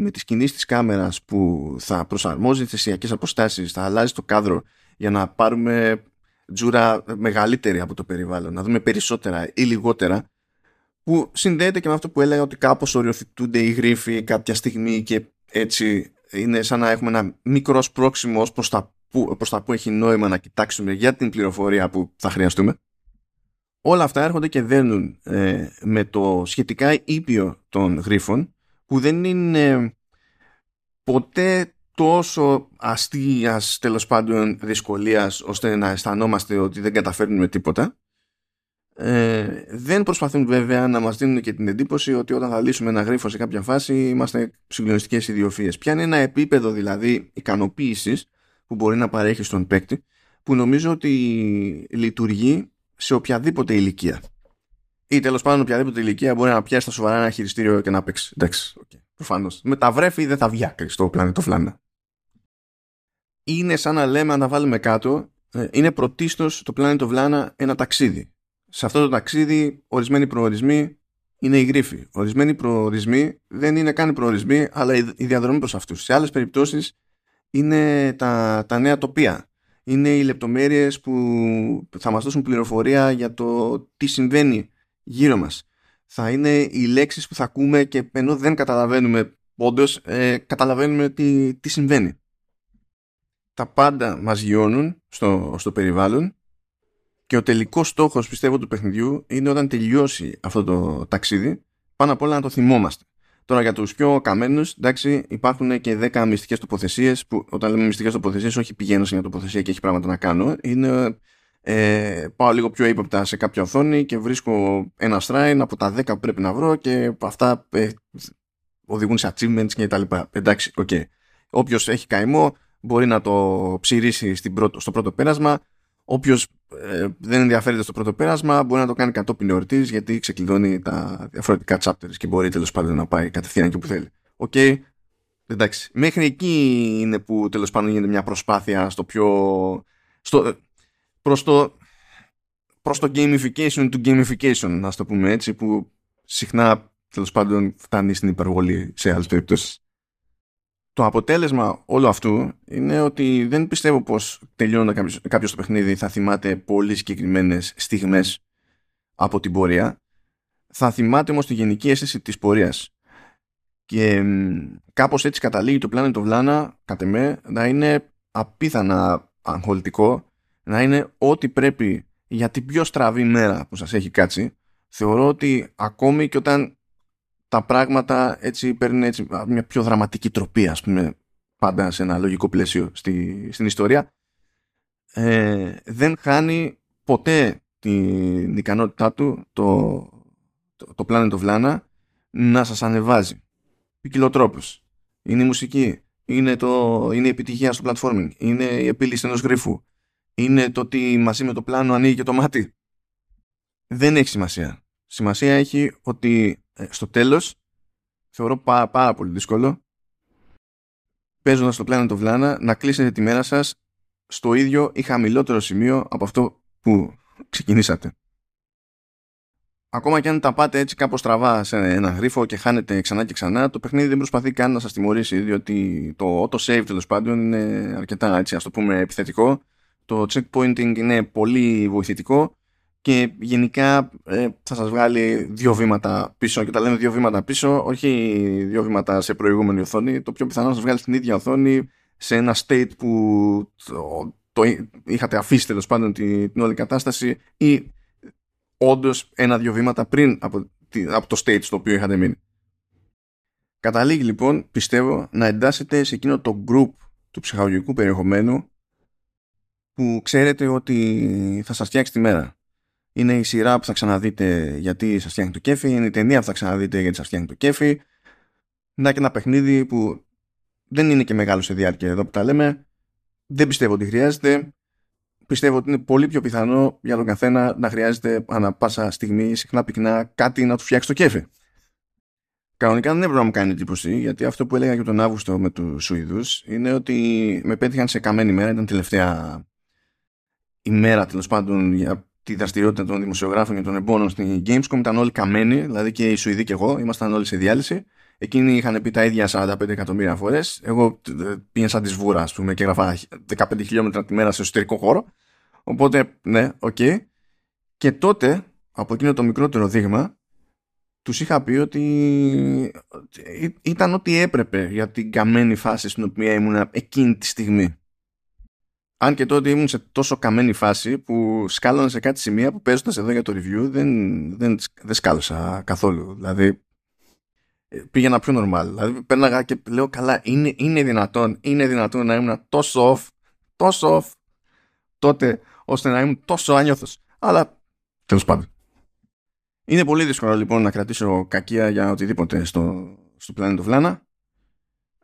S1: με τις κινήσεις της κάμερας που θα προσαρμόζει θεσιακές αποστάσεις, θα αλλάζει το κάδρο για να πάρουμε τζούρα μεγαλύτερη από το περιβάλλον, να δούμε περισσότερα ή λιγότερα, που συνδέεται και με αυτό που έλεγα ότι κάπως οριοθετούνται οι γρίφοι κάποια στιγμή και έτσι είναι σαν να έχουμε ένα μικρό σπρόξιμο ως προς τα που, προς τα που έχει νόημα να κοιτάξουμε για την πληροφορία που θα χρειαστούμε. Όλα αυτά έρχονται και δένουν ε, με το σχετικά ήπιο των γρίφων που δεν είναι ποτέ τόσο αστείας τέλος πάντων δυσκολίας ώστε να αισθανόμαστε ότι δεν καταφέρνουμε τίποτα ε, δεν προσπαθούν βέβαια να μας δίνουν και την εντύπωση ότι όταν θα λύσουμε ένα γρίφο σε κάποια φάση είμαστε συγκλονιστικές ιδιοφίες. Ποια είναι ένα επίπεδο δηλαδή ικανοποίησης που μπορεί να παρέχει στον παίκτη που νομίζω ότι λειτουργεί σε οποιαδήποτε ηλικία. Ή τέλος πάντων οποιαδήποτε ηλικία μπορεί να πιάσει τα σοβαρά ένα χειριστήριο και να παίξει. Εντάξει, okay. προφανώς. Με τα βρέφη δεν θα βγει άκρη στο πλανήτο Φλάνα. Είναι σαν να λέμε, αν τα βάλουμε κάτω, ε, είναι πρωτίστως το πλάνητο Βλάνα ένα ταξίδι σε αυτό το ταξίδι ορισμένοι προορισμοί είναι οι γρίφοι. Ορισμένοι προορισμοί δεν είναι καν προορισμοί, αλλά η διαδρομή προς αυτούς. Σε άλλες περιπτώσεις είναι τα, τα νέα τοπία. Είναι οι λεπτομέρειες που θα μας δώσουν πληροφορία για το τι συμβαίνει γύρω μας. Θα είναι οι λέξεις που θα ακούμε και ενώ δεν καταλαβαίνουμε όντως, ε, καταλαβαίνουμε τι, τι συμβαίνει. Τα πάντα μας γιώνουν στο, στο περιβάλλον και ο τελικός στόχος, πιστεύω, του παιχνιδιού είναι όταν τελειώσει αυτό το ταξίδι, πάνω απ' όλα να το θυμόμαστε. Τώρα για τους πιο καμένους, εντάξει, υπάρχουν και 10 μυστικές τοποθεσίες που όταν λέμε μυστικές τοποθεσίες, όχι πηγαίνω σε μια τοποθεσία και έχει πράγματα να κάνω. Είναι ε, πάω λίγο πιο ύποπτα σε κάποια οθόνη και βρίσκω ένα shrine από τα 10 που πρέπει να βρω και αυτά ε, οδηγούν σε achievements και τα λοιπά. Εντάξει, OK. Okay. Όποιος έχει καημό μπορεί να το ψειρίσει στο πρώτο πέρασμα Όποιος ε, δεν ενδιαφέρεται στο πρώτο πέρασμα μπορεί να το κάνει κατόπιν εορτής γιατί ξεκλειδώνει τα διαφορετικά chapters και μπορεί τέλος πάντων να πάει κατευθείαν εκεί που θέλει. OK. Okay. Εντάξει. Μέχρι εκεί είναι που τέλος πάντων γίνεται μια προσπάθεια στο πιο. Στο, προς το προς το gamification του gamification, να το πούμε έτσι, που συχνά τέλος πάντων φτάνει στην υπερβολή σε άλλες περιπτώσεις το αποτέλεσμα όλου αυτού είναι ότι δεν πιστεύω πως τελειώνοντα κάποιος το παιχνίδι θα θυμάται πολύ συγκεκριμένες στιγμές από την πορεία. θα θυμάται όμως τη γενική αίσθηση της πορείας. Και κάπως έτσι καταλήγει το πλάνο του Βλάνα, κατ' εμέ, να είναι απίθανα αγχολητικό, να είναι ό,τι πρέπει για την πιο στραβή μέρα που σας έχει κάτσει. Θεωρώ ότι ακόμη και όταν τα πράγματα έτσι παίρνουν έτσι μια πιο δραματική τροπή, ας πούμε, πάντα σε ένα λογικό πλαίσιο στη, στην ιστορία, ε, δεν χάνει ποτέ την ικανότητά του το, το, το Planet of Lana να σας ανεβάζει. Ποικιλοτρόπους. Είναι η μουσική. Είναι, το, είναι η επιτυχία στο platforming. Είναι η επίλυση ενός γρίφου. Είναι το ότι μαζί με το πλάνο ανοίγει και το μάτι. Δεν έχει σημασία. Σημασία έχει ότι ε, στο τέλος θεωρώ πάρα, πάρα πολύ δύσκολο παίζοντας το Planet of Lana να κλείσετε τη μέρα σας στο ίδιο ή χαμηλότερο σημείο από αυτό που ξεκινήσατε. Ακόμα και αν τα πάτε έτσι κάπως στραβά σε ένα γρίφο και χάνετε ξανά και ξανά, το παιχνίδι δεν προσπαθεί καν να σας τιμωρήσει, διότι το auto-save τέλος πάντων είναι αρκετά έτσι, ας το πούμε επιθετικό. Το checkpointing είναι πολύ βοηθητικό και γενικά ε, θα σας βγάλει δύο βήματα πίσω και τα λέμε δύο βήματα πίσω όχι δύο βήματα σε προηγούμενη οθόνη το πιο πιθανό να σας βγάλει στην ίδια οθόνη σε ένα state που το, το είχατε αφήσει τέλος πάντων την, την όλη κατάσταση ή όντως ένα-δύο βήματα πριν από, από το state στο οποίο είχατε μείνει. Καταλήγει λοιπόν, πιστεύω, να εντάσσετε σε εκείνο το group του ψυχαγωγικού περιεχομένου που ξέρετε ότι θα σας φτιάξει τη μέρα. Είναι η σειρά που θα ξαναδείτε γιατί σας φτιάχνει το κέφι, είναι η ταινία που θα ξαναδείτε γιατί σας φτιάχνει το κέφι. Να και ένα παιχνίδι που δεν είναι και μεγάλο σε διάρκεια εδώ που τα λέμε. Δεν πιστεύω ότι χρειάζεται. Πιστεύω ότι είναι πολύ πιο πιθανό για τον καθένα να χρειάζεται ανά πάσα στιγμή, συχνά πυκνά, κάτι να του φτιάξει το κέφι. Κανονικά δεν έπρεπε να μου κάνει εντύπωση, γιατί αυτό που έλεγα και τον Αύγουστο με τους Σουηδούς είναι ότι με πέτυχαν σε καμένη μέρα. Ήταν τελευταία ημέρα τέλος πάντων για τη δραστηριότητα των δημοσιογράφων και των εμπόρων στην Gamescom. Ήταν όλοι καμένοι, δηλαδή και οι Σουηδοί και εγώ, ήμασταν όλοι σε διάλυση. Εκείνοι είχαν πει τα ίδια 45 εκατομμύρια φορές. Εγώ ε, πήγα σαν τη σβούρα, ας πούμε, και έγραφα 15 χιλιόμετρα τη μέρα σε εσωτερικό χώρο. Οπότε, ναι, OK. Okay. Και τότε, από εκείνο το μικρότερο δείγμα, τους είχα πει ότι ήταν ό,τι έπρεπε για την καμένη φάση στην οποία ήμουν εκείνη τη στιγμή. Αν και τότε ήμουν σε τόσο καμένη φάση που σκάλωνα σε κάτι σημεία που παίζοντας εδώ για το review δεν, δεν, δεν σκάλωσα καθόλου. Δηλαδή πήγαινα πιο normal. Δηλαδή πέρναγα και λέω καλά, είναι, είναι δυνατόν, είναι δυνατόν να ήμουν τόσο off, τόσο off τότε ώστε να ήμουν τόσο άνιωθος. Αλλά τέλος πάντων. Είναι πολύ δύσκολο λοιπόν να κρατήσω κακία για οτιδήποτε στο, στο Planet of Lana.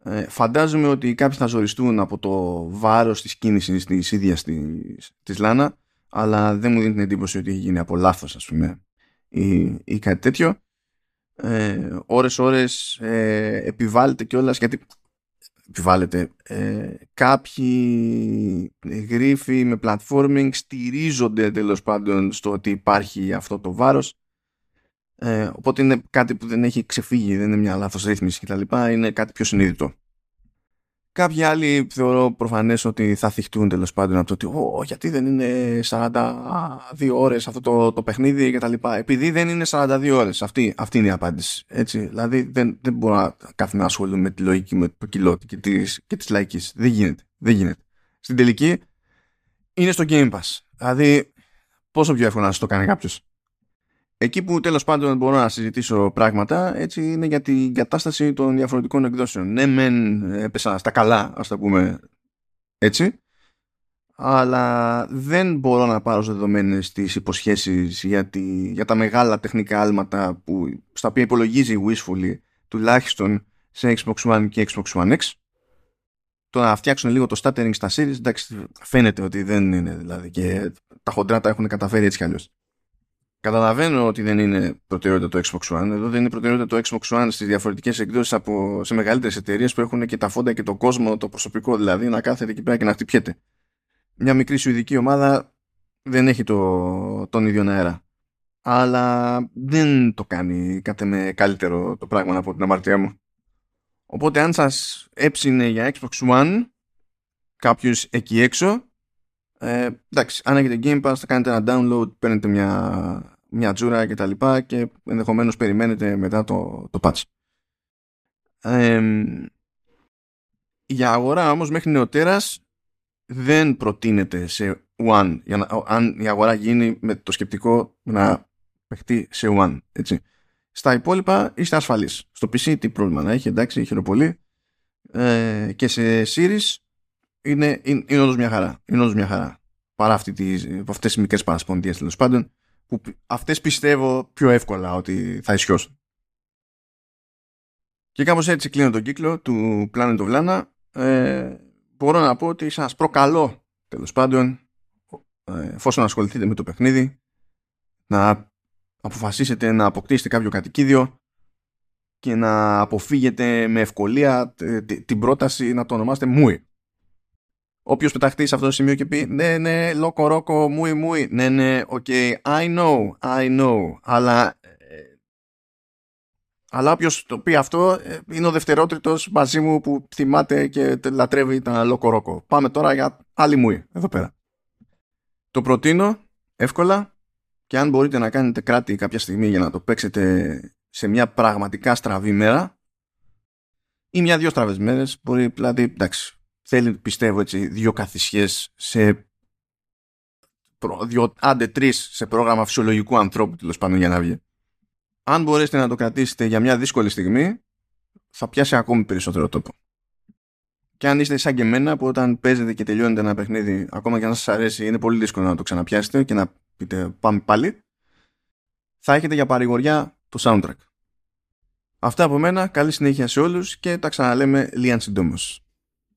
S1: Ε, φαντάζομαι ότι κάποιοι θα ζοριστούν από το βάρος της κίνησης της ίδιας της, της Λάνα αλλά δεν μου δίνει την εντύπωση ότι έχει γίνει από λάθος ας πούμε ή, ή κάτι τέτοιο. Ε, ώρες ώρες ε, επιβάλλεται κιόλας γιατί επιβάλλεται ε, κάποιοι γρίφοι με platforming στηρίζονται τέλος πάντων στο ότι υπάρχει αυτό το βάρος ε, οπότε είναι κάτι που δεν έχει ξεφύγει δεν είναι μια λάθος ρύθμιση κτλ είναι κάτι πιο συνείδητο Κάποιοι άλλοι θεωρώ προφανές ότι θα θυχτούν τέλος πάντων από το ότι γιατί δεν είναι 42 ώρες αυτό το, το παιχνίδι κτλ. Επειδή δεν είναι 42 ώρες. Αυτή, αυτή είναι η απάντηση. Έτσι. Δηλαδή δεν, δεν μπορώ να κάθομαι να ασχολούμαι με τη λογική, με το κιλό και τη και της λαϊκής. Δεν γίνεται. Δεν γίνεται. Στην τελική είναι στο Game Pass. Δηλαδή πόσο πιο εύκολο να το κάνει κάποιος; Εκεί που τέλος πάντων μπορώ να συζητήσω πράγματα έτσι είναι για την κατάσταση των διαφορετικών εκδόσεων. Ναι μεν έπεσα στα καλά ας τα πούμε έτσι αλλά δεν μπορώ να πάρω δεδομένες τις υποσχέσεις για, για τα μεγάλα τεχνικά άλματα που, στα οποία υπολογίζει η Wishfully τουλάχιστον σε Xbox One και Xbox One X το να φτιάξουν λίγο το stuttering στα series εντάξει φαίνεται ότι δεν είναι δηλαδή και τα χοντρά τα έχουν καταφέρει έτσι κι αλλιώς Καταλαβαίνω ότι δεν είναι προτεραιότητα το Xbox One. Εδώ δεν είναι προτεραιότητα το Xbox One στις διαφορετικές εκδόσεις από, σε μεγαλύτερες εταιρείες που έχουν και τα φόντα και το κόσμο, το προσωπικό δηλαδή, να κάθεται εκεί πέρα και να χτυπιέται. Μια μικρή σουηδική ομάδα δεν έχει το, τον ίδιο αέρα. Αλλά δεν το κάνει κάτι με καλύτερο το πράγμα από την αμαρτία μου. Οπότε αν σας έψινε για Xbox One κάποιος εκεί έξω ε, εντάξει, αν έχετε Game Pass θα κάνετε ένα download, παίρνετε μια, μια τζούρα και τα λοιπά και ενδεχομένως περιμένετε μετά το, το patch. για αγορά όμως μέχρι νεοτέρας δεν προτείνεται σε one για να, αν η αγορά γίνει με το σκεπτικό να παιχτεί σε one έτσι. Στα υπόλοιπα είστε ασφαλείς. Στο PC τι πρόβλημα να έχει, εντάξει, χειροπολί. Ε, και σε series είναι, είναι, είναι όντως μια χαρά. Είναι όντως μια χαρά. Παρά αυτή τις, αυτές τις μικρές παρασπονδίες τέλος πάντων, που αυτές πιστεύω πιο εύκολα ότι θα ισιώσουν. Και κάπως έτσι κλείνω τον κύκλο του Planet of Lana. Ε, μπορώ να πω ότι σας προκαλώ τέλος πάντων ε, εφόσον ασχοληθείτε με το παιχνίδι να αποφασίσετε να αποκτήσετε κάποιο κατοικίδιο και να αποφύγετε με ευκολία την πρόταση να το ονομάσετε Μούι. Όποιος πεταχτεί σε αυτό το σημείο και πει ναι, ναι, LocoRoco, μούι, μούι. Ναι, ναι, OK, okay, I know, I know. Αλλά, ε, αλλά όποιος το πει αυτό ε, είναι ο δευτερότριτος μαζί μου που θυμάται και λατρεύει τα LocoRoco. Πάμε τώρα για άλλη μούι, εδώ πέρα. Το προτείνω εύκολα και αν μπορείτε να κάνετε κράτη κάποια στιγμή για να το παίξετε σε μια πραγματικά στραβή μέρα ή μια-δυο στραβές μέρες μπορεί δηλαδή εντάξει θέλει πιστεύω έτσι δύο καθισιές σε δύο, άντε τρεις σε πρόγραμμα φυσιολογικού ανθρώπου τέλος πάντων για να βγει. Αν μπορέσετε να το κρατήσετε για μια δύσκολη στιγμή θα πιάσει ακόμη περισσότερο τόπο. Και αν είστε σαν και εμένα που όταν παίζετε και τελειώνετε ένα παιχνίδι ακόμα και αν σας αρέσει είναι πολύ δύσκολο να το ξαναπιάσετε και να πείτε πάμε πάλι θα έχετε για παρηγοριά το soundtrack. Αυτά από μένα, καλή συνέχεια σε όλους και τα ξαναλέμε λίγαν συντόμως.